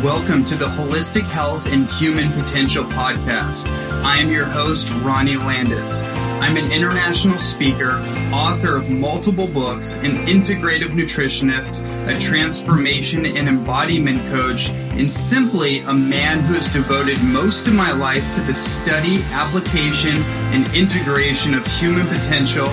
Welcome to the Holistic Health and Human Potential Podcast. I am your host, Ronnie Landis. I'm an international speaker, author of multiple books, an integrative nutritionist, a transformation and embodiment coach, and simply a man who has devoted most of my life to the study, application, and integration of human potential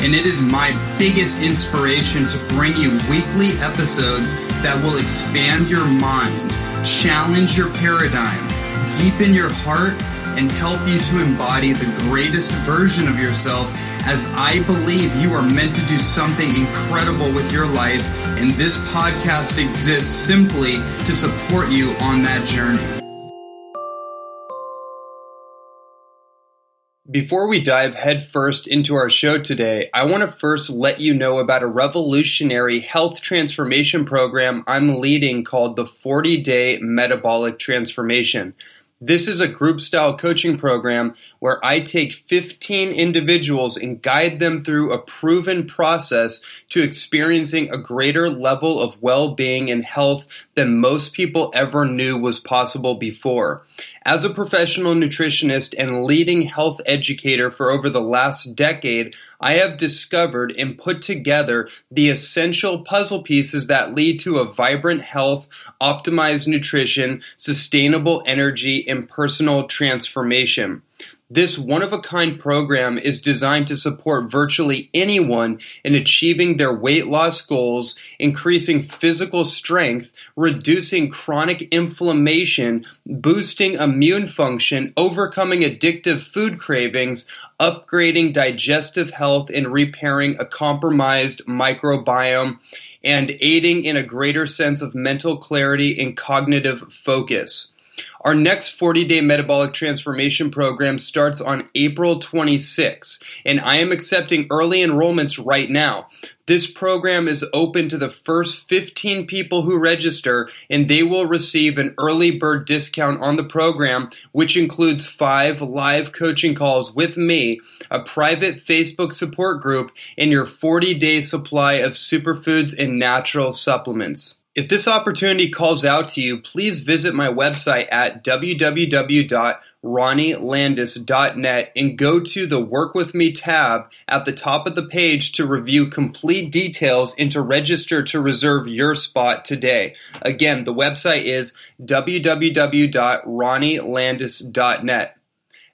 and it is my biggest inspiration to bring you weekly episodes that will expand your mind challenge your paradigm, deepen your heart, and help you to embody the greatest version of yourself as I believe you are meant to do something incredible with your life, and this podcast exists simply to support you on that journey. Before we dive headfirst into our show today, I want to first let you know about a revolutionary health transformation program I'm leading called the 40 Day Metabolic Transformation. This is a group style coaching program where I take 15 individuals and guide them through a proven process to experiencing a greater level of well being and health than most people ever knew was possible before. As a professional nutritionist and leading health educator for over the last decade, I have discovered and put together the essential puzzle pieces that lead to a vibrant health, optimized nutrition, sustainable energy, and personal transformation. This one-of-a-kind program is designed to support virtually anyone in achieving their weight loss goals, increasing physical strength, reducing chronic inflammation, boosting immune function, overcoming addictive food cravings, upgrading digestive health, and repairing a compromised microbiome, and aiding in a greater sense of mental clarity and cognitive focus. Our next 40 day metabolic transformation program starts on April 26, and I am accepting early enrollments right now. This program is open to the first 15 people who register, and they will receive an early bird discount on the program, which includes five live coaching calls with me, a private Facebook support group, and your 40 day supply of superfoods and natural supplements. If this opportunity calls out to you, please visit my website at www.ronnielandis.net and go to the Work With Me tab at the top of the page to review complete details and to register to reserve your spot today. Again, the website is www.ronnielandis.net.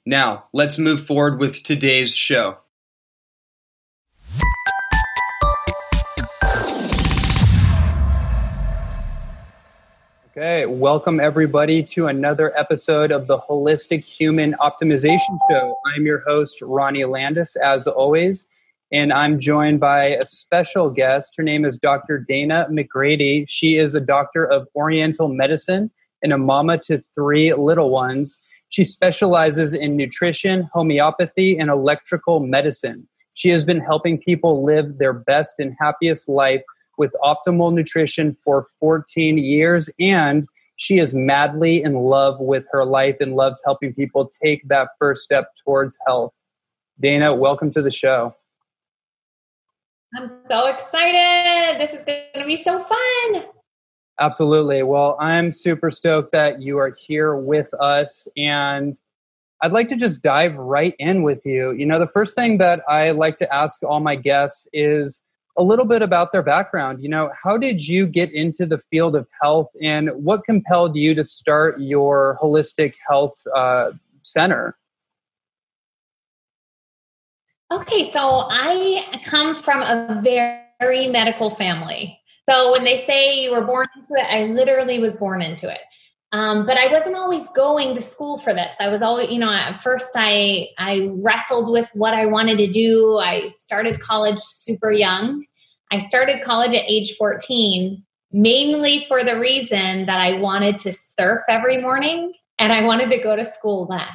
Now, let's move forward with today's show. Okay, welcome everybody to another episode of the Holistic Human Optimization Show. I'm your host, Ronnie Landis, as always, and I'm joined by a special guest. Her name is Dr. Dana McGrady. She is a doctor of Oriental medicine and a mama to three little ones. She specializes in nutrition, homeopathy, and electrical medicine. She has been helping people live their best and happiest life with optimal nutrition for 14 years and she is madly in love with her life and loves helping people take that first step towards health. Dana, welcome to the show. I'm so excited. This is going to be so fun. Absolutely. Well, I'm super stoked that you are here with us. And I'd like to just dive right in with you. You know, the first thing that I like to ask all my guests is a little bit about their background. You know, how did you get into the field of health and what compelled you to start your holistic health uh, center? Okay, so I come from a very medical family. So when they say you were born into it, I literally was born into it. Um, but I wasn't always going to school for this. I was always, you know, at first I I wrestled with what I wanted to do. I started college super young. I started college at age 14, mainly for the reason that I wanted to surf every morning and I wanted to go to school less.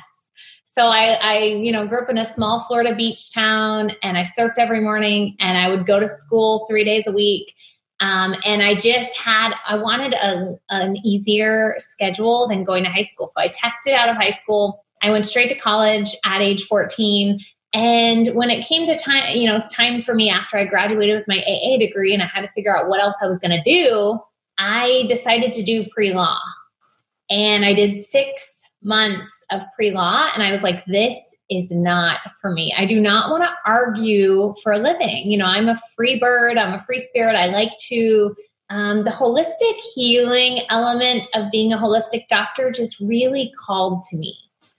So I, I, you know, grew up in a small Florida beach town and I surfed every morning and I would go to school three days a week. Um, and I just had, I wanted a, an easier schedule than going to high school. So I tested out of high school. I went straight to college at age 14. And when it came to time, you know, time for me after I graduated with my AA degree and I had to figure out what else I was going to do, I decided to do pre law. And I did six months of pre law. And I was like, this is not for me. I do not want to argue for a living. You know, I'm a free bird, I'm a free spirit. I like to, um, the holistic healing element of being a holistic doctor just really called to me.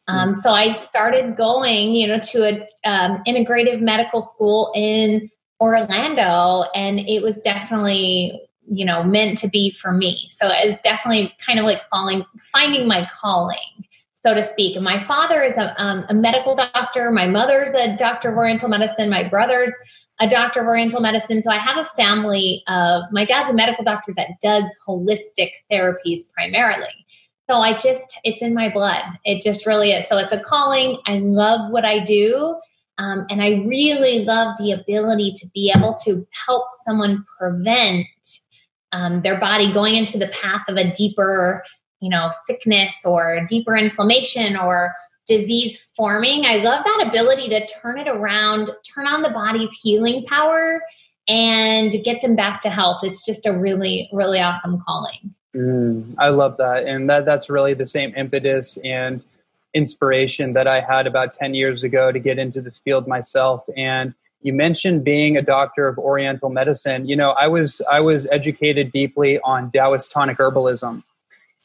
Um, so I started going, you know, to an um, integrative medical school in Orlando, and it was definitely, you know, meant to be for me. So it was definitely kind of like falling, finding my calling so to speak. My father is a, um, a medical doctor. My mother's a doctor of Oriental medicine. My brother's a doctor of Oriental medicine. So I have a family of my dad's a medical doctor that does holistic therapies primarily. So I just, it's in my blood. It just really is. So it's a calling. I love what I do. Um, and I really love the ability to be able to help someone prevent um, their body going into the path of a deeper you know, sickness or deeper inflammation or disease forming. I love that ability to turn it around, turn on the body's healing power and get them back to health. It's just a really, really awesome calling. Mm, I love that. And that, that's really the same impetus and inspiration that I had about 10 years ago to get into this field myself. And you mentioned being a doctor of Oriental medicine. You know, I was I was educated deeply on Taoist tonic herbalism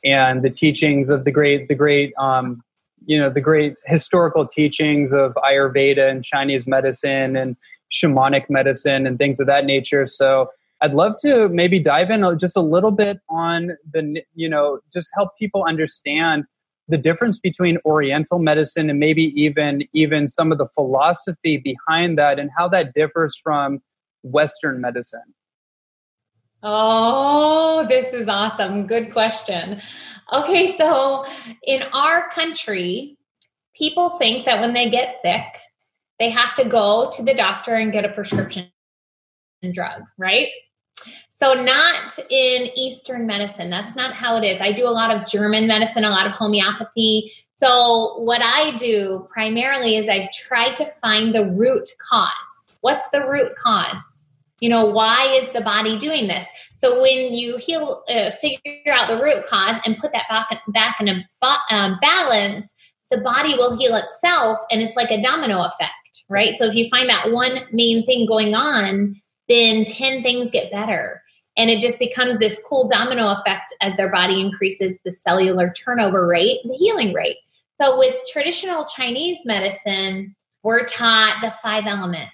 and the teachings of the great the great um, you know the great historical teachings of ayurveda and chinese medicine and shamanic medicine and things of that nature. So i'd love to maybe dive in just a little bit on the you know just help people understand the difference between oriental medicine and maybe even even some of the philosophy behind that and how that differs from western medicine Oh, this is awesome. Good question. Okay, so in our country, people think that when they get sick, they have to go to the doctor and get a prescription drug, right? So, not in Eastern medicine. That's not how it is. I do a lot of German medicine, a lot of homeopathy. So, what I do primarily is I try to find the root cause. What's the root cause? You know why is the body doing this? So when you heal uh, figure out the root cause and put that back back in a um, balance the body will heal itself and it's like a domino effect right? So if you find that one main thing going on then 10 things get better. And it just becomes this cool domino effect as their body increases the cellular turnover rate the healing rate. So with traditional chinese medicine we're taught the five elements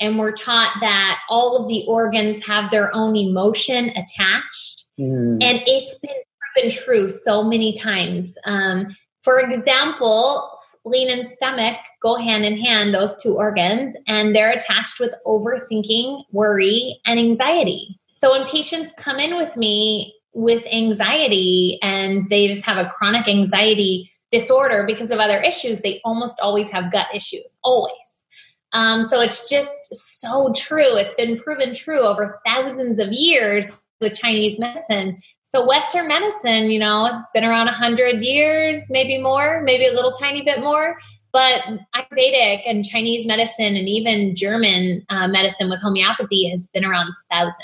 and we're taught that all of the organs have their own emotion attached. Mm. And it's been proven true so many times. Um, for example, spleen and stomach go hand in hand, those two organs, and they're attached with overthinking, worry, and anxiety. So when patients come in with me with anxiety and they just have a chronic anxiety disorder because of other issues, they almost always have gut issues, always. Um, so it's just so true. It's been proven true over thousands of years with Chinese medicine. So Western medicine, you know, it's been around 100 years, maybe more, maybe a little tiny bit more. But Ayurvedic and Chinese medicine and even German uh, medicine with homeopathy has been around thousands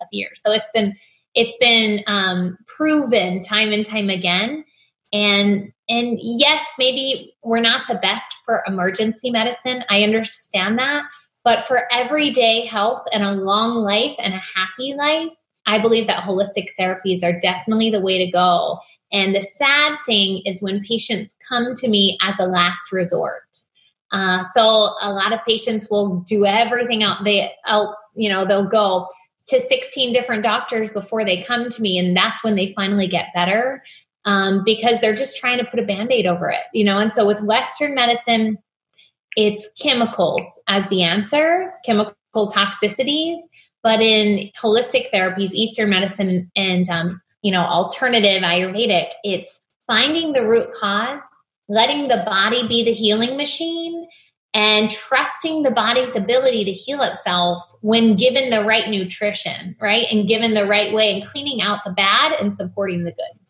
of years. So it's been it's been um, proven time and time again And and yes, maybe we're not the best for emergency medicine. I understand that. But for everyday health and a long life and a happy life, I believe that holistic therapies are definitely the way to go. And the sad thing is when patients come to me as a last resort. Uh, so a lot of patients will do everything else. They else, you know, they'll go to 16 different doctors before they come to me, and that's when they finally get better um, because they're just trying to put a band aid over it, you know. And so with Western medicine, it's chemicals as the answer, chemical toxicities. But in holistic therapies, Eastern medicine, and um, you know, alternative Ayurvedic, it's finding the root cause, letting the body be the healing machine, and trusting the body's ability to heal itself when given the right nutrition, right? And given the right way and cleaning out the bad and supporting the good.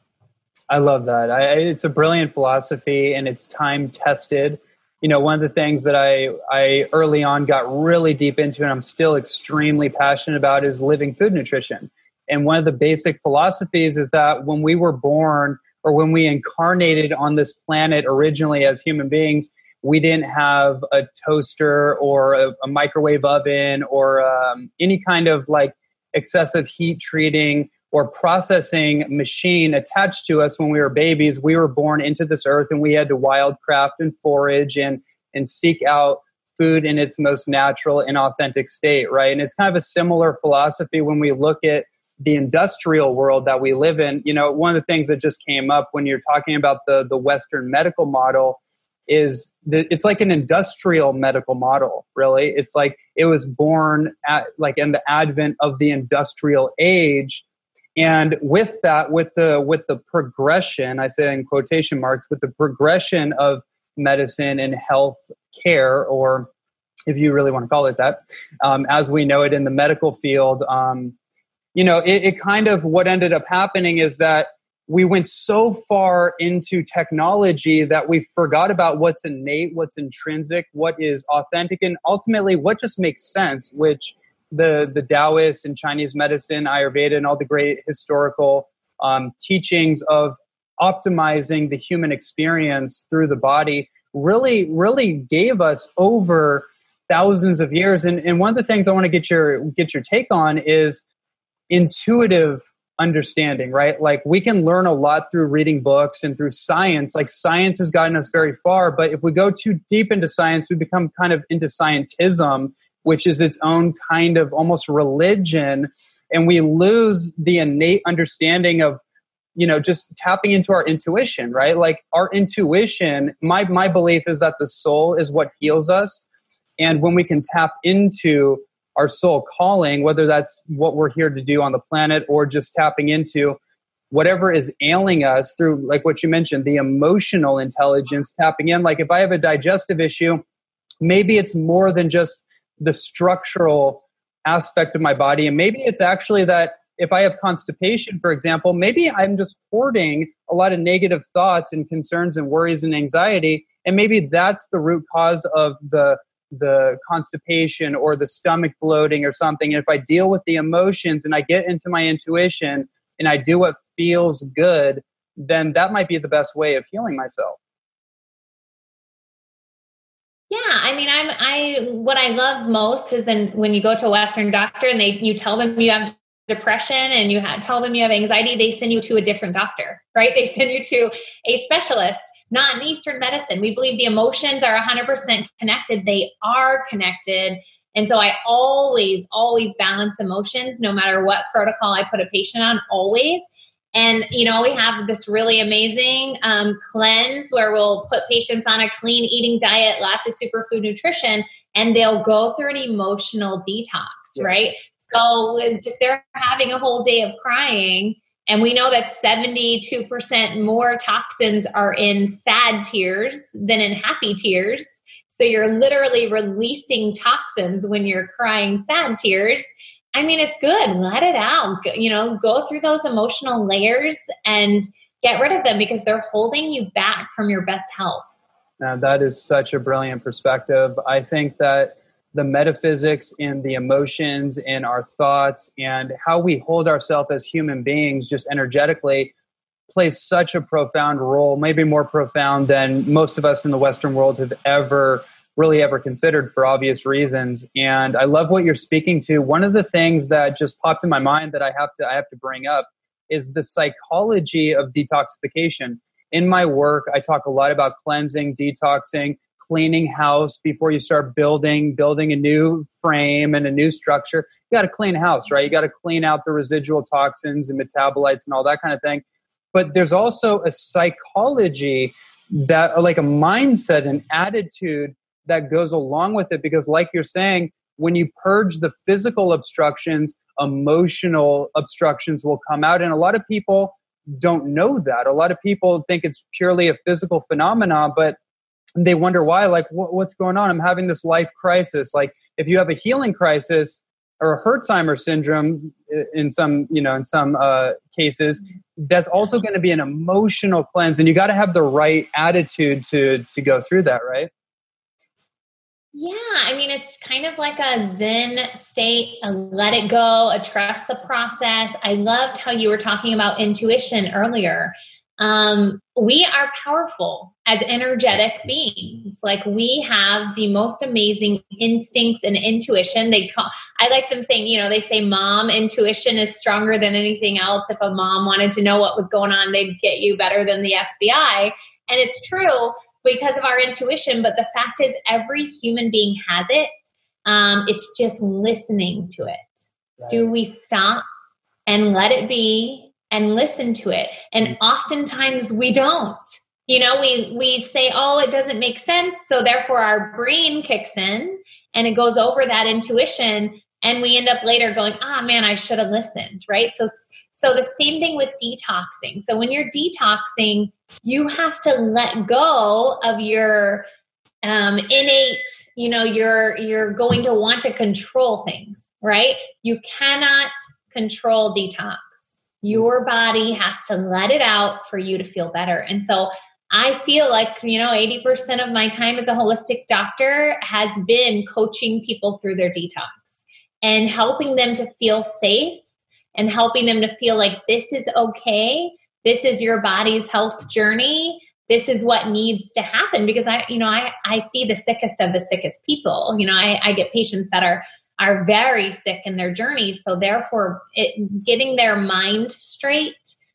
I love that. I, it's a brilliant philosophy and it's time tested. You know, one of the things that I, I early on got really deep into and I'm still extremely passionate about is living food nutrition. And one of the basic philosophies is that when we were born or when we incarnated on this planet originally as human beings, we didn't have a toaster or a, a microwave oven or um, any kind of like excessive heat treating or processing machine attached to us when we were babies. We were born into this earth and we had to wildcraft and forage and, and seek out food in its most natural and authentic state, right? And it's kind of a similar philosophy when we look at the industrial world that we live in. You know, one of the things that just came up when you're talking about the, the Western medical model is the, it's like an industrial medical model really it's like it was born at like in the advent of the industrial age and with that with the with the progression i say in quotation marks with the progression of medicine and health care or if you really want to call it that um, as we know it in the medical field um, you know it, it kind of what ended up happening is that we went so far into technology that we forgot about what's innate what's intrinsic what is authentic and ultimately what just makes sense which the the Taoists and Chinese medicine, Ayurveda, and all the great historical um, teachings of optimizing the human experience through the body really really gave us over thousands of years. And, and one of the things I want to get your get your take on is intuitive understanding, right? Like we can learn a lot through reading books and through science. Like science has gotten us very far, but if we go too deep into science, we become kind of into scientism which is its own kind of almost religion and we lose the innate understanding of you know just tapping into our intuition right? Like our intuition my my belief is that the soul is what heals us and when we can tap into our soul calling whether that's what we're here to do on the planet or just tapping into whatever is ailing us through like what you mentioned the emotional intelligence tapping in like if i have a digestive issue maybe it's more than just the structural aspect of my body. And maybe it's actually that if I have constipation, for example, maybe I'm just hoarding a lot of negative thoughts and concerns and worries and anxiety. And maybe that's the root cause of the the constipation or the stomach bloating or something. And if I deal with the emotions and I get into my intuition and I do what feels good, then that might be the best way of healing myself. Yeah, I mean, I'm I what I love most is when you go to a Western doctor and they you tell them you have depression and you tell them you have anxiety, they send you to a different doctor, right? They send you to a specialist, not in Eastern medicine. We believe the emotions are 100% connected. They are connected. And so I always, always balance emotions no matter what protocol I put a patient on, always. And, you know, we have this really amazing um, cleanse where we'll put patients on a clean eating diet, lots of superfood nutrition, and they'll go through an emotional detox, yeah. right? So if they're having a whole day of crying, and we know that 72% more toxins are in sad tears than in happy tears. So you're literally releasing toxins when you're crying sad tears. I mean, it's good. Let it out. You know, go through those emotional layers and get rid of them because they're holding you back from your best health. Now, that is such a brilliant perspective. I think that the metaphysics and the emotions and our thoughts and how we hold ourselves as human beings just energetically plays such a profound role, maybe more profound than most of us in the Western world have ever really ever considered for obvious reasons. And I love what you're speaking to. One of the things that just popped in my mind that I have to I have to bring up is the psychology of detoxification. In my work, I talk a lot about cleansing, detoxing, cleaning house before you start building building a new frame and a new structure you got to clean house right you got to clean out the residual toxins and metabolites and all that kind of thing but there's also a psychology that like a mindset and attitude that goes along with it because like you're saying when you purge the physical obstructions emotional obstructions will come out. And a lot of people don't know that. A lot of people think it's purely a physical phenomenon but they wonder why like what's going on? I'm having this life crisis. Like if you have a healing crisis or a herxheimer syndrome in some you know in some uh, cases that's also going to be an emotional cleanse and you got to have the right attitude to to go through that right yeah, I mean, it's kind of like a Zen state, a let it go, a trust the process. I loved how you were talking about intuition earlier. Um, we are powerful as energetic beings. Like we have the most amazing instincts and intuition. They call, I like them saying, you know, they say mom intuition is stronger than anything else. If a mom wanted to know what was going on, they'd get you better than the FBI. And it's true because of our intuition. But the fact is, every human being has it. Um, it's just listening to it. Right. Do we stop and let it be and listen to it? And mm. oftentimes we don't. You know, we we say, "Oh, it doesn't make sense," so therefore our brain kicks in and it goes over that intuition, and we end up later going, "Ah, man, I should have listened." Right? So so the same thing with detoxing. So when you're detoxing, you have to let go of your um, innate, you know, you're you're going to want to control things, right? You cannot control detox. Your body has to let it out for you to feel better. And so I feel like, you know, 80% of my time as a holistic doctor has been coaching people through their detox and helping them to feel safe and helping them to feel like this is okay. This is your body's health journey. This is what needs to happen because I, you know, I, I see the sickest of the sickest people. You know, I, I get patients that are are very sick in their journey. So therefore, it, getting their mind straight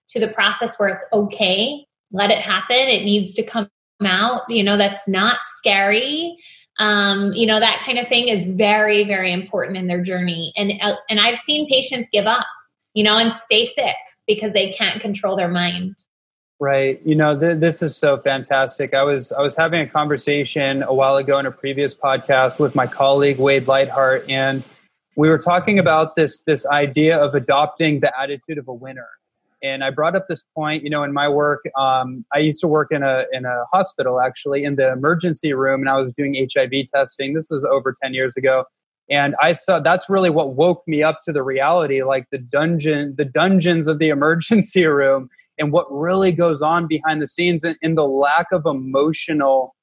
to the process where it's okay, let it happen. It needs to come out. You know, that's not scary. Um, you know, that kind of thing is very, very important in their journey. And uh, and I've seen patients give up you know, and stay sick because they can't control their mind. Right. You know, th- this is so fantastic. I was I was having a conversation a while ago in a previous podcast with my colleague Wade Lightheart, and we were talking about this this idea of adopting the attitude of a winner. And I brought up this point. You know, in my work, um, I used to work in a in a hospital actually in the emergency room, and I was doing HIV testing. This was over ten years ago and i saw that's really what woke me up to the reality like the dungeon the dungeons of the emergency room and what really goes on behind the scenes and, and the lack of emotional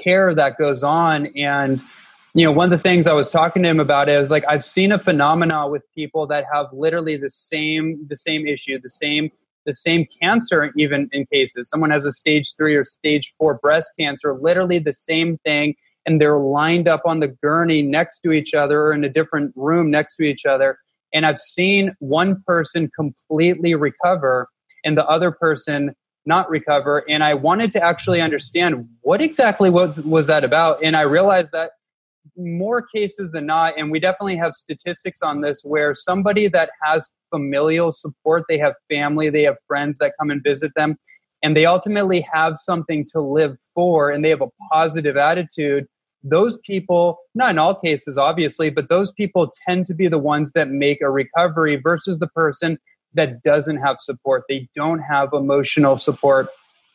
care that goes on. And you know one of the things i was talking to him about is like i've seen a phenomena with people that have literally the same the same issue the same the same cancer even in cases. Someone has a stage 3 or stage 4 breast cancer literally the same thing and they're lined up on the gurney next to each other or in a different room next to each other. And I've seen one person completely recover and the other person not recover. And I wanted to actually understand what exactly was, was that about. And I realized that more cases than not, and we definitely have statistics on this, where somebody that has familial support, they have family, they have friends that come and visit them, and they ultimately have something to live for, and they have a positive attitude those people, not in all cases, obviously, but those people tend to be the ones that make a recovery versus the person that doesn't have support. They don't have emotional support.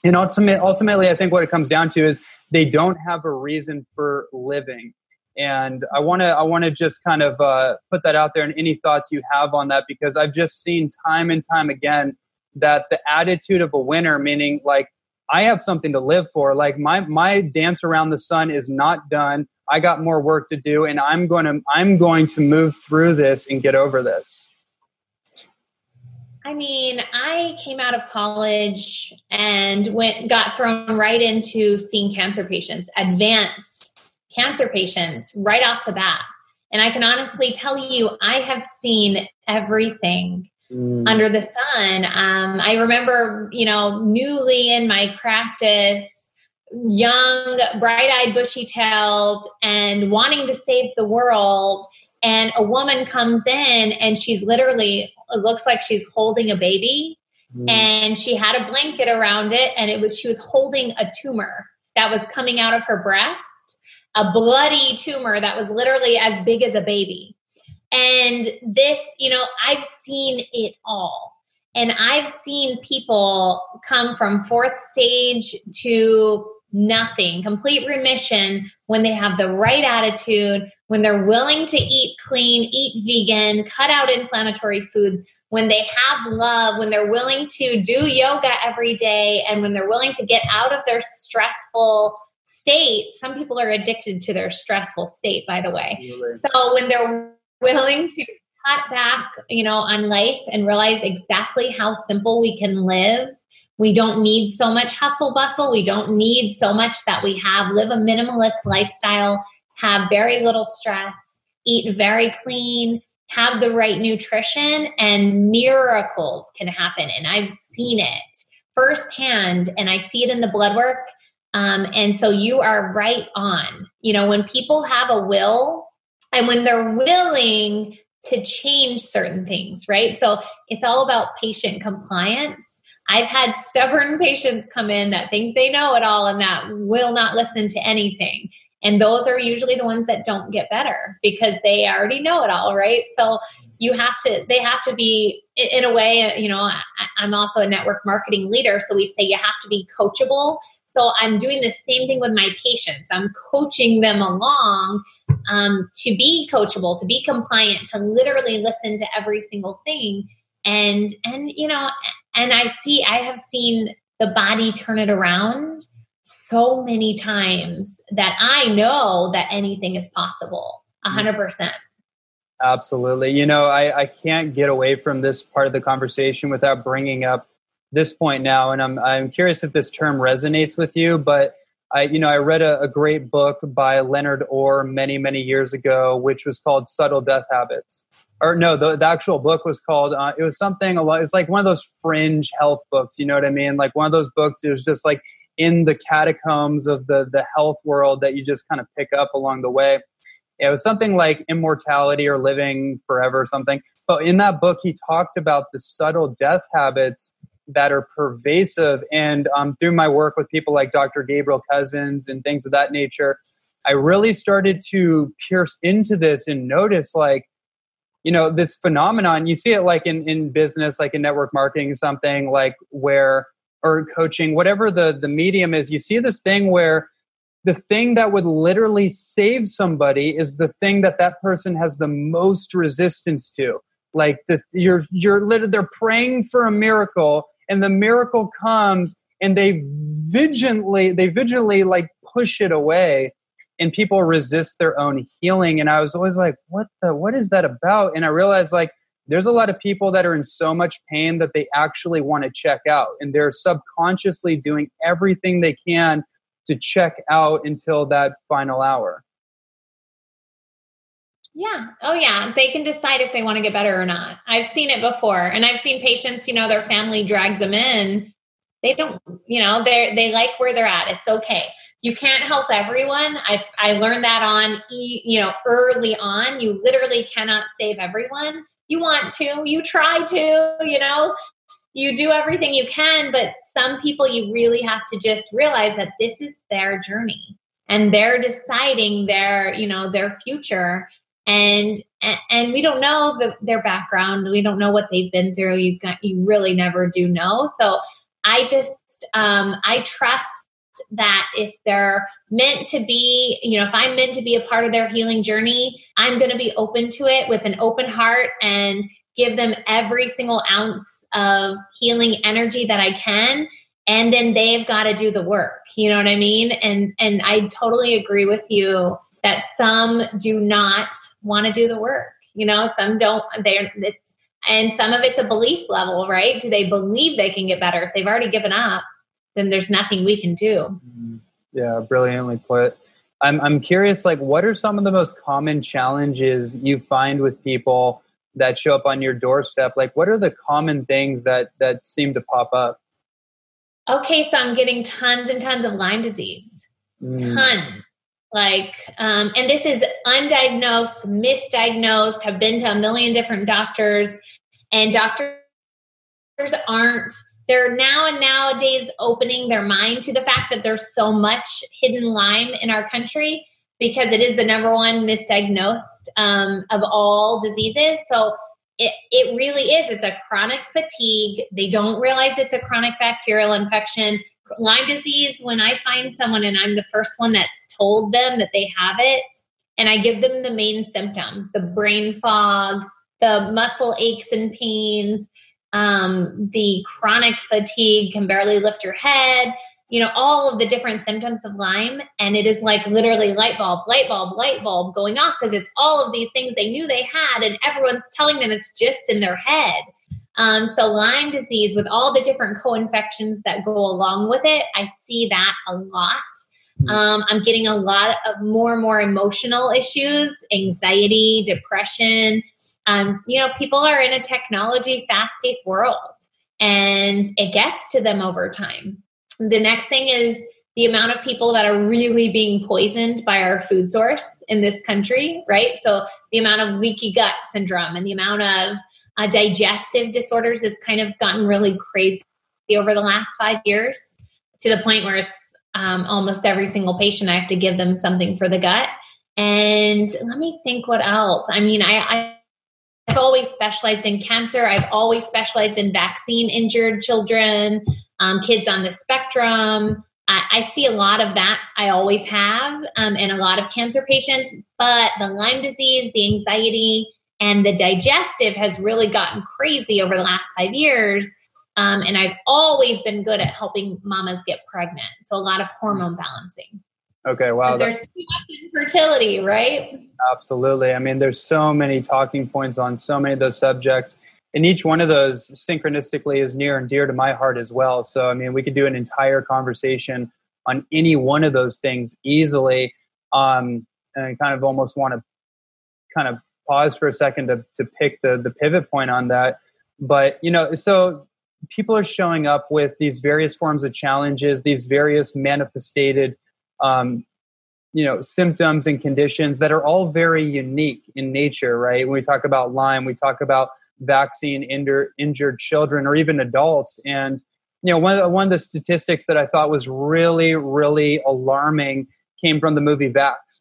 And ultimate, ultimately, I think what it comes down to is they don't have a reason for living. And I want to I want to just kind of uh, put that out there and any thoughts you have on that because I've just seen time and time again that the attitude of a winner, meaning like I have something to live for. Like my my dance around the sun is not done. I got more work to do and I'm going to I'm going to move through this and get over this. I mean, I came out of college and went got thrown right into seeing cancer patients, advanced cancer patients right off the bat. And I can honestly tell you, I have seen everything mm. under the sun. Um, I remember, you know, newly in my practice, young, bright eyed, bushy tailed, and wanting to save the world. And a woman comes in and she's literally, it looks like she's holding a baby. Mm. And she had a blanket around it, and it was she was holding a tumor that was coming out of her breast, a bloody tumor that was literally as big as a baby. And this, you know, I've seen it all. And I've seen people come from fourth stage to nothing, complete remission when they have the right attitude, when they're willing to eat clean, eat vegan, cut out inflammatory foods, when they have love, when they're willing to do yoga every day, and when they're willing to get out of their stressful state. Some people are addicted to their stressful state, by the way. So when they're willing to cut back, you know, on life and realize exactly how simple we can live. We don't need so much hustle bustle. We don't need so much that we have. Live a minimalist lifestyle, have very little stress, eat very clean, have the right nutrition, and miracles can happen. And I've seen it firsthand, and I see it in the blood work. Um, and so you are right on. You know, when people have a will and when they're willing to change certain things, right? So it's all about patient compliance. I've had stubborn patients come in that think they know it all and that will not listen to anything. And those are usually the ones that don't get better because they already know it all, right? So you have to, they have to be, in a way, you know, I'm also a network marketing leader. So we say you have to be coachable. So I'm doing the same thing with my patients. I'm coaching them along um, to be coachable, to be compliant, to literally listen to every single thing. And and you know, and I see I have seen the body turn it around so many times that I know that anything is possible. A hundred percent. Absolutely. You know, I, I can't get away from this part of the conversation without bringing up this point now. And I'm, I'm curious if this term resonates with you, but I, you know, I read a, a, great book by Leonard Orr many, many years ago, which was called Subtle Death Habits. Or no, the, the actual book was called. Uh, it was something a lot. It's like one of those fringe health books. You know what I mean? Like one of those books. It was just like in the catacombs of the the health world that you just kind of pick up along the way. It was something like immortality or living forever or something. But in that book, he talked about the subtle death habits that are pervasive. And um, through my work with people like Dr. Gabriel Cousens and things of that nature, I really started to pierce into this and notice like, you know, this phenomenon. You see it like in, in business, like in network marketing, something like where, or coaching, whatever the, the medium is, you see this thing where the thing that would literally save somebody is the thing that that person has the most resistance to like the, you're you're literally they're praying for a miracle and the miracle comes and they vigilantly they vigilantly like push it away and people resist their own healing. And i was always like what the what is that about? And i realized like there's a lot of people that are in so much pain that they actually want to check out and they're subconsciously doing everything they can to check out until that final hour yeah. Oh, yeah. They can decide if they want to get better or not. I've seen it before, and I've seen patients. You know, their family drags them in. They don't. You know, they they like where they're at. It's okay. You can't help everyone. I I learned that on you know early on. You literally cannot save everyone. You want to. You try to. You know. You do everything you can, but some people you really have to just realize that this is their journey and they're deciding their you know their future and and we don't know the, their background. We don't know what they've been through. You got you really never do know. So i just um, i trust that if they're meant to be you know if i'm meant to be a part of their healing journey i'm going to be open to it with an open heart and give them every single ounce of healing energy that i can. And then they've got to do the work. You know what i mean? And and i totally agree with you that some do not want to do the work. You know, some don't. They're it's And some of it's a belief level, right? Do they believe they can get better? If they've already given up, then there's nothing we can do. Mm-hmm. Yeah, brilliantly put. I'm I'm curious, like, what are some of the most common challenges you find with people that show up on your doorstep? Like, what are the common things that that seem to pop up? Okay, so I'm getting tons and tons of Lyme disease, mm. tons. Like, um, and this is undiagnosed, misdiagnosed. Have been to a million different doctors, and doctors aren't they're now and nowadays opening their mind to the fact that there's so much hidden Lyme in our country because it is the number one misdiagnosed um, of all diseases. So it, it really is. It's a chronic fatigue. They don't realize it's a chronic bacterial infection. Lyme disease, when I find someone and I'm the first one that's told them that they have it, and I give them the main symptoms the brain fog, the muscle aches and pains, um, the chronic fatigue, can barely lift your head, you know, all of the different symptoms of Lyme. And it is like literally light bulb, light bulb, light bulb going off because it's all of these things they knew they had, and everyone's telling them it's just in their head. Um, so, Lyme disease, with all the different co infections that go along with it, I see that a lot. Hmm. Um, I'm getting a lot of more and more emotional issues, anxiety, depression, um, you know, people are in a technology fast paced world and it gets to them over time. The next thing is the amount of people that are really being poisoned by our food source in this country, right? So the amount of leaky gut syndrome and the amount of uh, digestive disorders has kind of gotten really crazy over the last five years to the point where it's um, almost every single patient I have to give them something for the gut. And let me think what else. I mean, I, I I've always specialized in cancer. I've always specialized in vaccine injured children, um, kids on the spectrum. I, I, see a lot of that. I always have, um, and a lot of cancer patients. But the Lyme disease, the anxiety, and the digestive has really gotten crazy over the last five years. Um, and I've always been good at helping mamas get pregnant. So a lot of hormone balancing. Okay, wow. There's too much infertility, right? Absolutely. I mean, there's so many talking points on so many of those subjects. And each one of those synchronistically is near and dear to my heart as well. So, I mean, we could do an entire conversation on any one of those things easily. Um, and I kind of almost want to kind of pause for a second to, to pick the, the pivot point on that. But, you know, so people are showing up with these various forms of challenges, these various manifested um, you know symptoms and conditions that are all very unique in nature right? When we talk about lyme we talk about vaccine injured, children or even adults. And you know one of, the, one of the statistics that i thought was really really alarming came from the movie vaxxed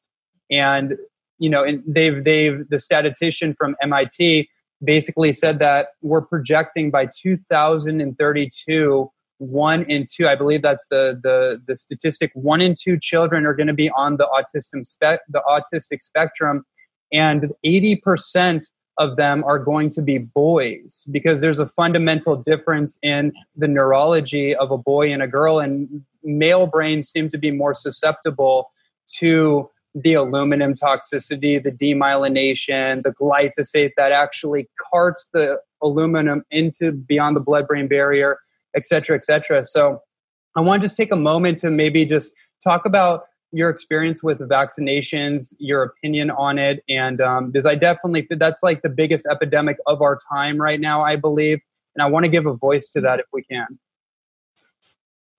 and you know and they've they've the statistician from mit basically said that we're projecting by 2032 one in two i believe that's the the the statistic one in two children are going to be on the autism spec the autistic spectrum and 80% of them are going to be boys because there's a fundamental difference in the neurology of a boy and a girl and male brains seem to be more susceptible to the aluminum toxicity the demyelination the glyphosate that actually carts the aluminum into beyond the blood brain barrier et cetera, et cetera. So I want to just take a moment to maybe just talk about your experience with vaccinations, your opinion on it, and um, because I definitely that's like the biggest epidemic of our time right now, I believe, and I want to give a voice to that if we can.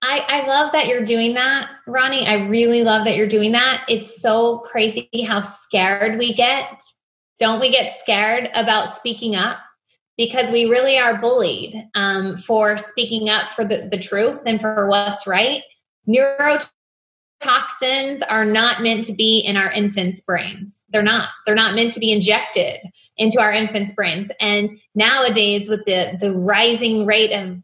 I, I love that you're doing that, Ronnie. I really love that you're doing that. It's so crazy how scared we get. Don't we get scared about speaking up? because we really are bullied um, for speaking up for the, the truth and for what's right. Neurotoxins are not meant to be in our infants' brains. They're not. They're not meant to be injected into our infants' brains. And nowadays, with the, the rising rate of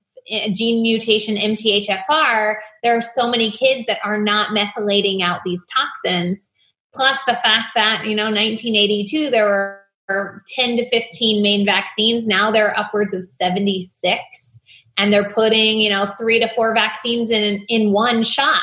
gene mutation MTHFR, there are so many kids that are not methylating out these toxins. Plus, the fact that, you know, 1982, there were 10 to 15 main vaccines. Now they're upwards of 76 and they're putting, you know, three to four vaccines in, in one shot.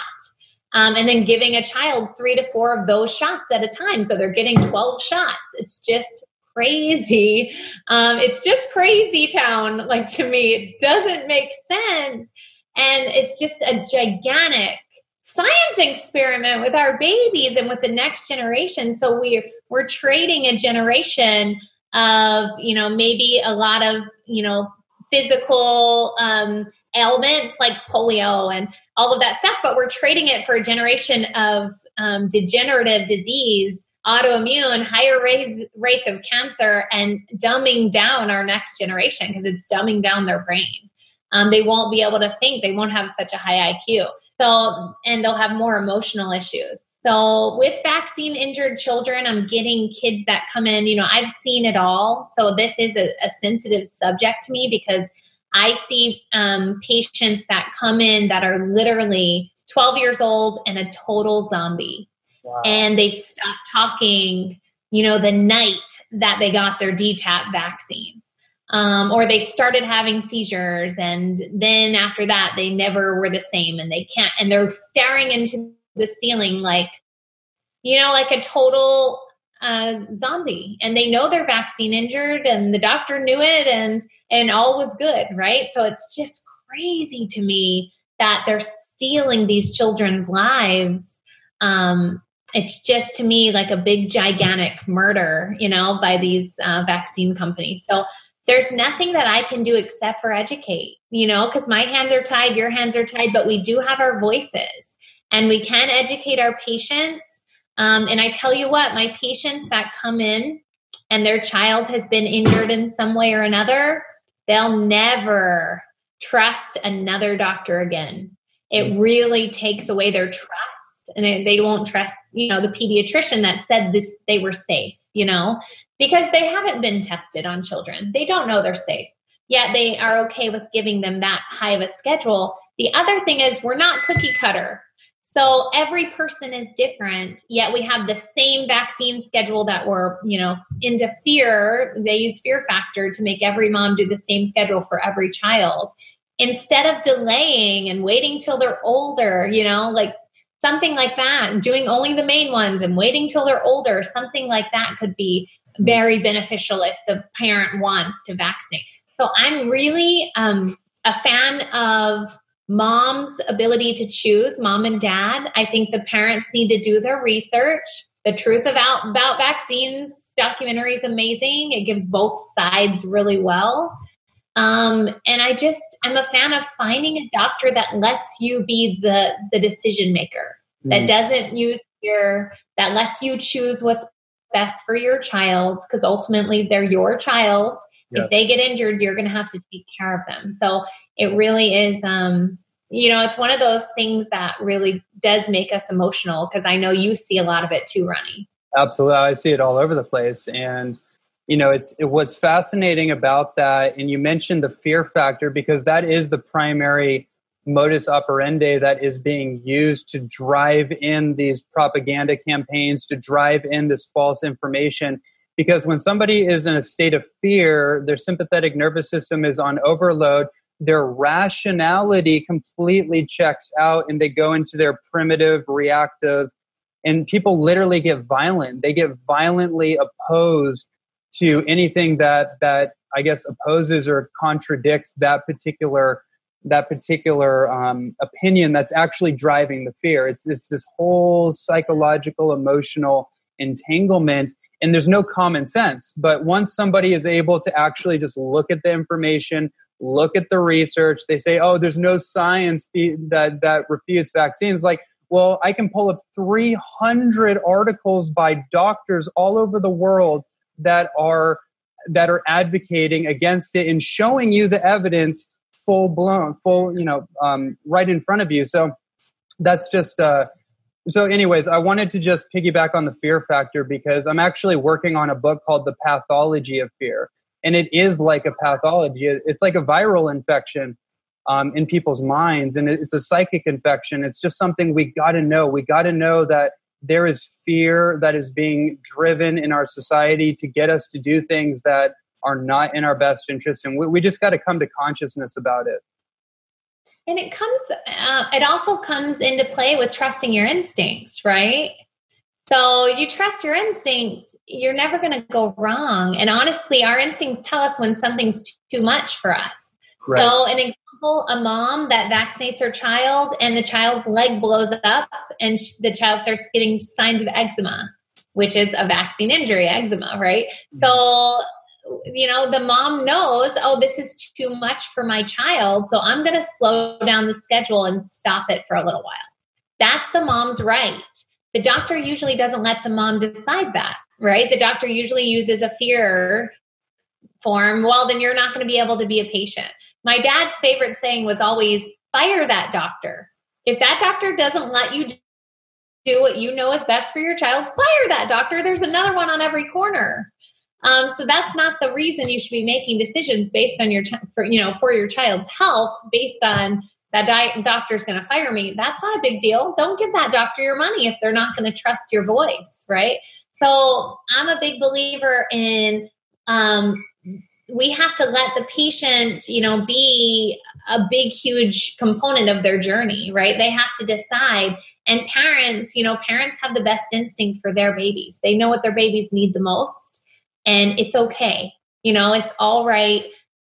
Um, and then giving a child three to four of those shots at a time. So they're getting 12 shots. It's just crazy. Um, it's just crazy town. Like to me, it doesn't make sense. And it's just a gigantic science experiment with our babies and with the next generation. So we're we're trading a generation of, you know, maybe a lot of, you know, physical um, ailments like polio and all of that stuff, but we're trading it for a generation of um, degenerative disease, autoimmune, higher rates, rates of cancer, and dumbing down our next generation because it's dumbing down their brain. Um, they won't be able to think, they won't have such a high IQ. So, and they'll have more emotional issues. So, with vaccine injured children, I'm getting kids that come in. You know, I've seen it all. So, this is a, a sensitive subject to me because I see um, patients that come in that are literally 12 years old and a total zombie. And they stopped talking, you know, the night that they got their DTaP vaccine. Um, or they started having seizures and then after that they never were the same and they can't and they're staring into the ceiling like you know like a total uh, zombie. And they know they're vaccine injured and the doctor knew it and and all was good right? So it's just crazy to me that they're stealing these children's lives um, it's just to me like a big gigantic murder you know by these uh, vaccine companies so there's nothing that I can do except for educate, you know, because my hands are tied, your hands are tied, but we do have our voices and we can educate our patients. Um, and I tell you what, my patients that come in and their child has been injured in some way or another, they'll never trust another doctor again. It mm. really takes away their trust and they won't trust, you know, the pediatrician that said this, they were safe, you know, because they haven't been tested on children. They don't know they're safe. Yet they are okay with giving them that high of a schedule. The other thing is we're not cookie cutter. So every person is different, yet we have the same vaccine schedule that we're, you know, into fear. They use fear factor to make every mom do the same schedule for every child. Instead of delaying and waiting till they're older, you know, like something like that, doing only the main ones and waiting till they're older, something like that could be very beneficial if the parent wants to vaccinate. So I'm really um, a fan of mom's ability to choose, mom and dad. I think the parents need to do their research. The truth about about vaccines documentary is amazing. It gives both sides really well. Um, and I just I'm a fan of finding a doctor that lets you be the the decision maker. Mm. That doesn't use your that lets you choose what's best for your child because ultimately they're your child. Yes. If they get injured, you're going to have to take care of them. So it really is, um, you know, it's one of those things that really does make us emotional because I know you see a lot of it too, Ronnie. Absolutely. I see it all over the place. And, you know, it's it, what's fascinating about that. And you mentioned the fear factor because that is the primary modus operandi that is being used to drive in these propaganda campaigns, to drive in this false information. Because when somebody is in a state of fear, their sympathetic nervous system is on overload, their rationality completely checks out and they go into their primitive, reactive, and people literally get violent. They get violently opposed to anything that that I guess opposes or contradicts that particular that particular um, opinion that's actually driving the fear. It's, it's this whole psychological, emotional entanglement, and there's no common sense. But once somebody is able to actually just look at the information, look at the research, they say, "Oh, there's no science that that refutes vaccines." Like, well, I can pull up 300 articles by doctors all over the world that are that are advocating against it and showing you the evidence full blown, full, you know, um, right in front of you. So that's just, uh, so anyways, I wanted to just piggyback on the fear factor because I'm actually working on a book called The Pathology of Fear. And it is like a pathology. It's like a viral infection um, in people's minds. And it's a psychic infection. It's just something we got to know. We got to know that there is fear that is being driven in our society to get us to do things that are not in our best interest and we, we just got to come to consciousness about it and it comes uh, it also comes into play with trusting your instincts right So you trust your instincts, you're never going to go wrong. And honestly, our instincts tell us when something's too much for us. Right. So, an example a mom that vaccinates her child and the child's leg blows up and the child starts getting signs of eczema, which is a vaccine injury, eczema, right? Mm-hmm. So, you know, the mom knows, oh, this is too much for my child. So, I'm going to slow down the schedule and stop it for a little while. That's the mom's right. The doctor usually doesn't let the mom decide that, right? The doctor usually uses a fear form. Well, then you're not going to be able to be a patient. My dad's favorite saying was always fire that doctor. If that doctor doesn't let you do what you know is best for your child, fire that doctor. There's another one on every corner. Um, so that's not the reason you should be making decisions based on your, ch- for, you know, for your child's health, based on that di- doctor's going to fire me. That's not a big deal. Don't give that doctor your money if they're not going to trust your voice, right? So I'm a big believer in um, we have to let the patient, you know, be a big, huge component of their journey, right? They have to decide. And parents, you know, parents have the best instinct for their babies. They know what their babies need the most, and it's okay. You know, it's all right.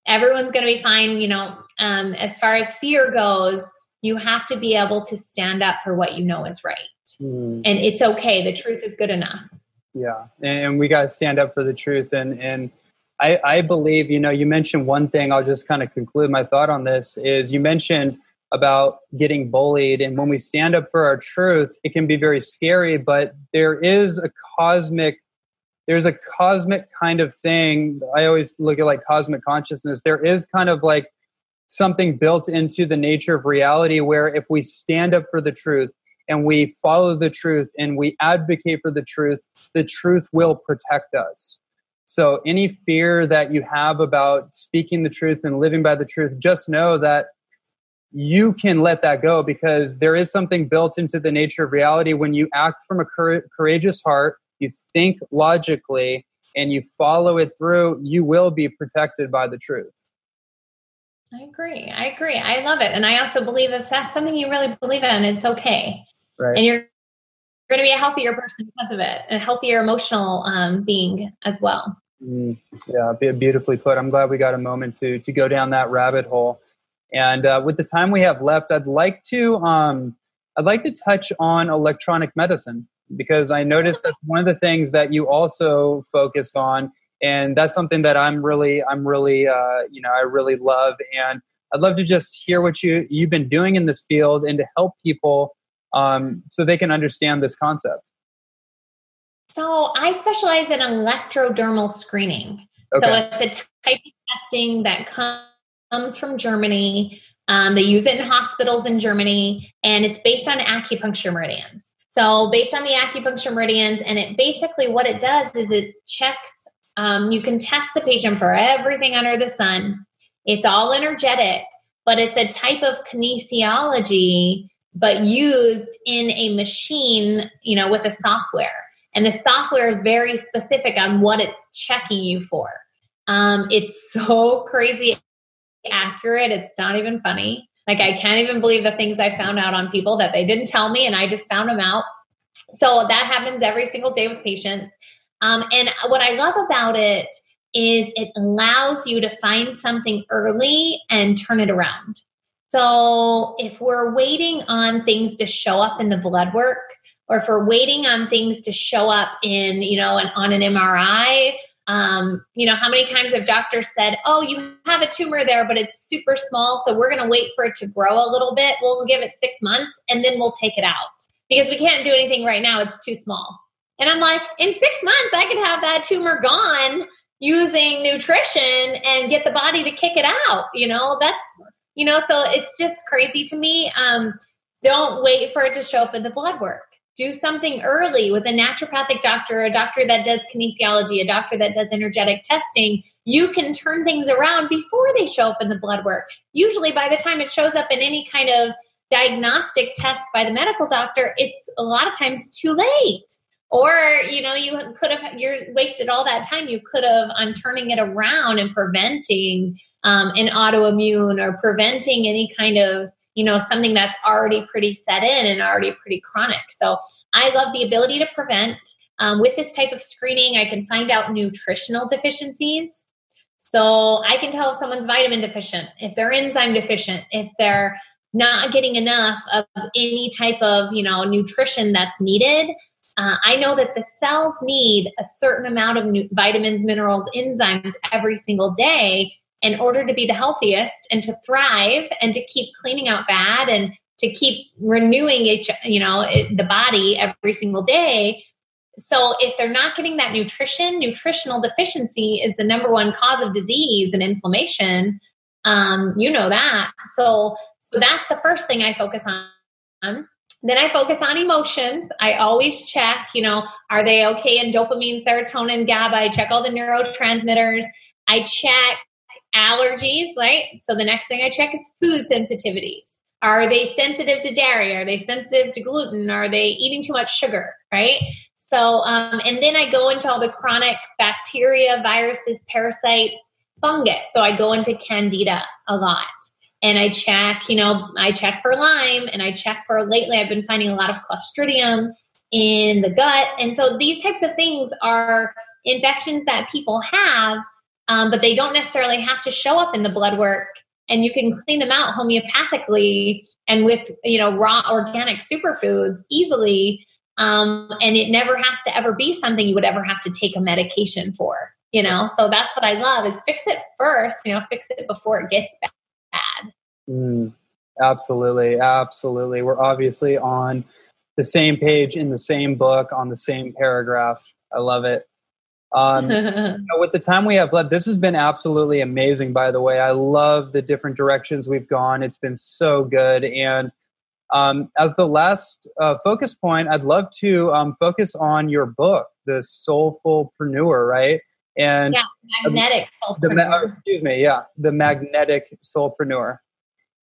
Everyone's going to be fine. You know, um, as far as fear goes, you have to be able to stand up for what you know is right. Mm. And it's okay. The truth is good enough. Yeah. And we got to stand up for the truth. And, and, I, I believe, you know, you mentioned one thing, I'll just kind of conclude my thought on this is you mentioned about getting bullied. And when we stand up for our truth, it can be very scary, but there is a cosmic, there's a cosmic kind of thing. I always look at like cosmic consciousness. There is kind of like something built into the nature of reality where if we stand up for the truth and we follow the truth and we advocate for the truth, the truth will protect us. So, any fear that you have about speaking the truth and living by the truth, just know that you can let that go because there is something built into the nature of reality. When you act from a courageous heart, you think logically, and you follow it through, you will be protected by the truth. I agree. I agree. I love it. And I also believe if that's something you really believe in, it's okay. Right. And you're going to be a healthier person because of it, a healthier emotional um, being as well. Mm, yeah, beautifully put. I'm glad we got a moment to to go down that rabbit hole. And uh, with the time we have left, I'd like to um, I'd like to touch on electronic medicine because I noticed that's one of the things that you also focus on, and that's something that I'm really I'm really uh, you know I really love, and I'd love to just hear what you you've been doing in this field and to help people um, so they can understand this concept. So I specialize in electrodermal screening. Okay. So it's a type of testing that comes from Germany. Um, they use it in hospitals in Germany, and it's based on acupuncture meridians. So based on the acupuncture meridians, and it basically what it does is it checks. Um, you can test the patient for everything under the sun. It's all energetic, but it's a type of kinesiology but used in a machine, you know, with a software. And the software is very specific on what it's checking you for. Um, it's so crazy accurate. It's not even funny. Like, I can't even believe the things I found out on people that they didn't tell me, and I just found them out. So that happens every single day with patients. Um, and what I love about it is it allows you to find something early and turn it around. So if we're waiting on things to show up in the blood work, or if we're waiting on things to show up in, you know, an, on an MRI, um, you know, how many times have doctors said, oh, you have a tumor there, but it's super small, so we're going to wait for it to grow a little bit. We'll give it six months and then we'll take it out because we can't do anything right now. It's too small. And I'm like, in six months, I could have that tumor gone using nutrition and get the body to kick it out. You know, that's you know, so it's just crazy to me. Um, don't wait for it to show up in the blood work. Do something early with a naturopathic doctor, a doctor that does kinesiology, a doctor that does energetic testing. You can turn things around before they show up in the blood work. Usually, by the time it shows up in any kind of diagnostic test by the medical doctor, it's a lot of times too late or you know you could have you're wasted all that time you could have on turning it around and preventing um, an autoimmune or preventing any kind of you know, something that's already pretty set in and already pretty chronic. So I love the ability to prevent. Um, with this type of screening, I can find out nutritional deficiencies. So I can tell if someone's vitamin deficient, if they're enzyme deficient, if they're not getting enough of any type of you know nutrition that's needed. Uh, I know that the cells need a certain amount of vitamins, minerals, enzymes every single day in order to be the healthiest and to thrive and to keep cleaning out bad and to keep renewing each, you know, the body every single day. So if they're not getting that nutrition, nutritional deficiency is the number one cause of disease and inflammation. Um, you know that. So so that's the first thing I focus on. Then I focus on emotions. I always check, you know, are they okay in dopamine, serotonin, GABA? I check all the neurotransmitters. I check allergies, right? So the next thing I check is food sensitivities. Are they sensitive to dairy? Are they sensitive to gluten? Are they eating too much sugar, right? So, um, and then I go into all the chronic bacteria, viruses, parasites, fungus. So I go into candida a lot and I check, you know, I check for Lyme and I check for lately I've been finding a lot of Clostridium in the gut. And so these types of things are infections that people have, um, but they don't necessarily have to show up in the blood work. And you can clean them out homeopathically and with, you know, raw organic superfoods easily. Um, and it never has to ever be something you would ever have to take a medication for, you know? So that's what I love is fix it first, you know, fix it before it gets bad. Mm, absolutely. Absolutely. We're obviously on the same page in the same book on the same paragraph. I love it. Um, you know, with the time we have left, this has been absolutely amazing, by the way. I love the different directions we've gone. It's been so good. And um, as the last uh, focus point, I'd love to um, focus on your book, The Soulfulpreneur, right? and yeah, magnetic the, excuse me, yeah, the magnetic soulpreneur.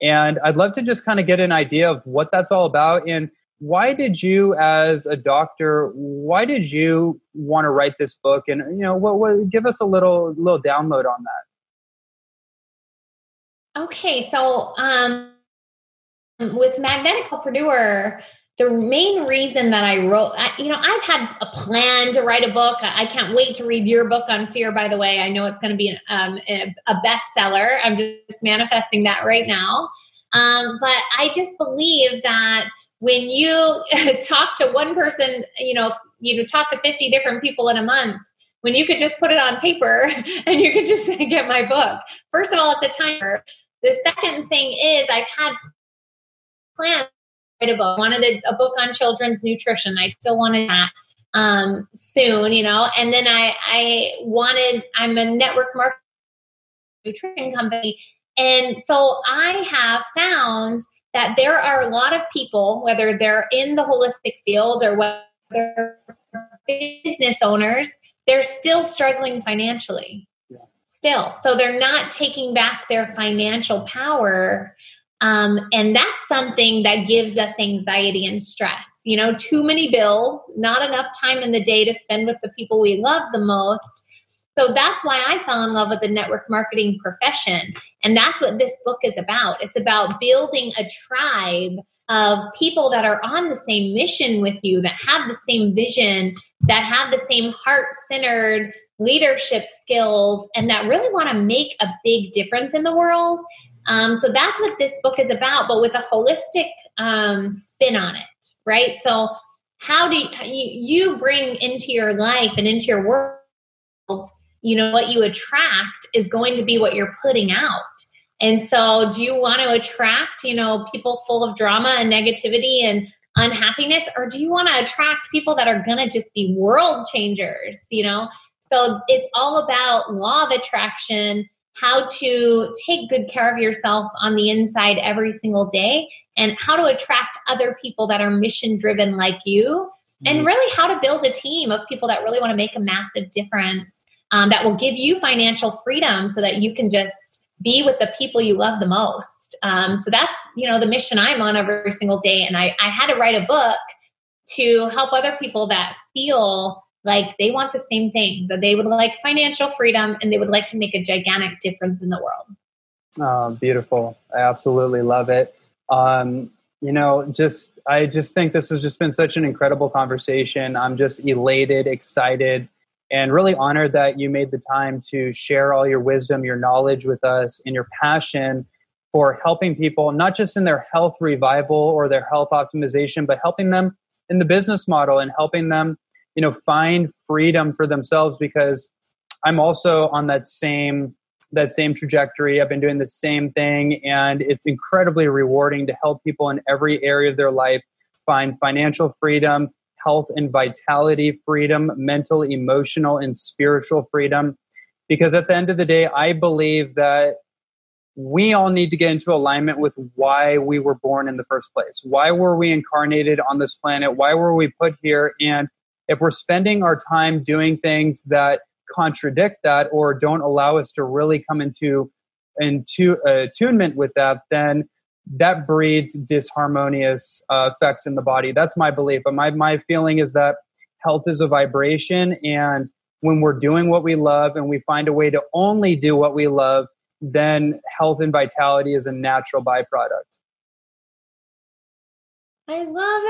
And I'd love to just kind of get an idea of what that's all about and why did you as a doctor why did you want to write this book and you know what, what give us a little little download on that okay so um with magnetic soulpreneur the main reason that I wrote, I, you know, I've had a plan to write a book. I can't wait to read your book on fear, by the way. I know it's going to be um, a bestseller. I'm just manifesting that right now. Um, but I just believe that when you talk to one person, you know, you talk to 50 different people in a month, when you could just put it on paper and you could just get my book. First of all, it's a timer. The second thing is I've had plans to write a book. wanted a, a, book on children's nutrition. I still wanted that um, soon, you know. And then I, I wanted. I'm a network marketing nutrition company, and so I have found that there are a lot of people, whether they're in the holistic field or whether business owners, they're still struggling financially. Yeah. Still, so they're not taking back their financial power um, and that's something that gives us anxiety and stress. You know, too many bills, not enough time in the day to spend with the people we love the most. So that's why I fell in love with the network marketing profession. And that's what this book is about. It's about building a tribe of people that are on the same mission with you, that have the same vision, that have the same heart centered leadership skills, and that really want to make a big difference in the world. Um, so that's what this book is about, but with a holistic um, spin on it, right? So how do you, you bring into your life and into your world, you know, what you attract is going to be what you're putting out. And so do you want to attract, you know, people full of drama and negativity and unhappiness, or do you want to attract people that are going to just be world changers, you know? So it's all about law of attraction how to take good care of yourself on the inside every single day and how to attract other people that are mission driven like you and mm-hmm. really how to build a team of people that really want to make a massive difference um, that will give you financial freedom so that you can just be with the people you love the most. Um, so that's you know the mission i'm on every single day. And I, I had to write a book to help other people that feel like they want the same thing that they would like financial freedom and they would like to make a gigantic difference in the world. Oh beautiful. I absolutely love it. Um, you know, just I just think this has just been such an incredible conversation. I'm just elated, excited, and really honored that you made the time to share all your wisdom, your knowledge with us, and your passion for helping people, not just in their health revival or their health optimization, but helping them in the business model and helping them, you know, find freedom for themselves because I'm also on that same that same trajectory. I've been doing the same thing, and it's incredibly rewarding to help people in every area of their life find financial freedom, health and vitality freedom, mental, emotional, and spiritual freedom. Because at the end of the day, I believe that we all need to get into alignment with why we were born in the first place. Why were we incarnated on this planet? Why were we put here? And if we're spending our time doing things that contradict that or don't allow us to really come into into uh, attunement with that, then that breeds disharmonious uh, effects in the body. That's my belief. But my my feeling is that health is a vibration, and when we're doing what we love and we find a way to only do what we love, then health and vitality is a natural byproduct. I love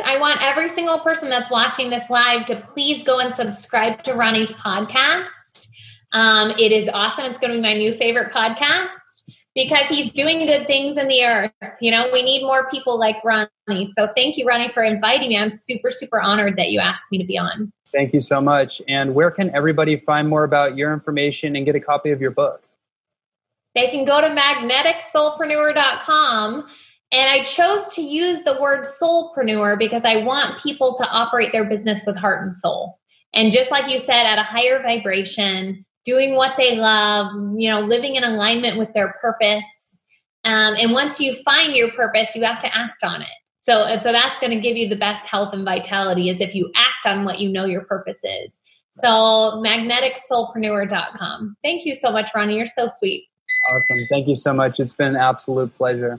it. I want every single person that's watching this live to please go and subscribe to Ronnie's podcast. Um, it is awesome. It's going to be my new favorite podcast because he's doing good things in the earth. You know, we need more people like Ronnie. So thank you, Ronnie, for inviting me. I'm super, super honored that you asked me to be on. Thank you so much. And where can everybody find more about your information and get a copy of your book? They can go to magneticsoulpreneur.com and I chose to use the word soulpreneur because I want people to operate their business with heart and soul. And just like you said, at a higher vibration, doing what they love, you know, living in alignment with their purpose. Um, and once you find your purpose, you have to act on it. So, and so that's going to give you the best health and vitality is if you act on what you know your purpose is. So, magneticsoulpreneur.com. Thank you so much, Ronnie. You're so sweet. Awesome. Thank you so much. It's been an absolute pleasure.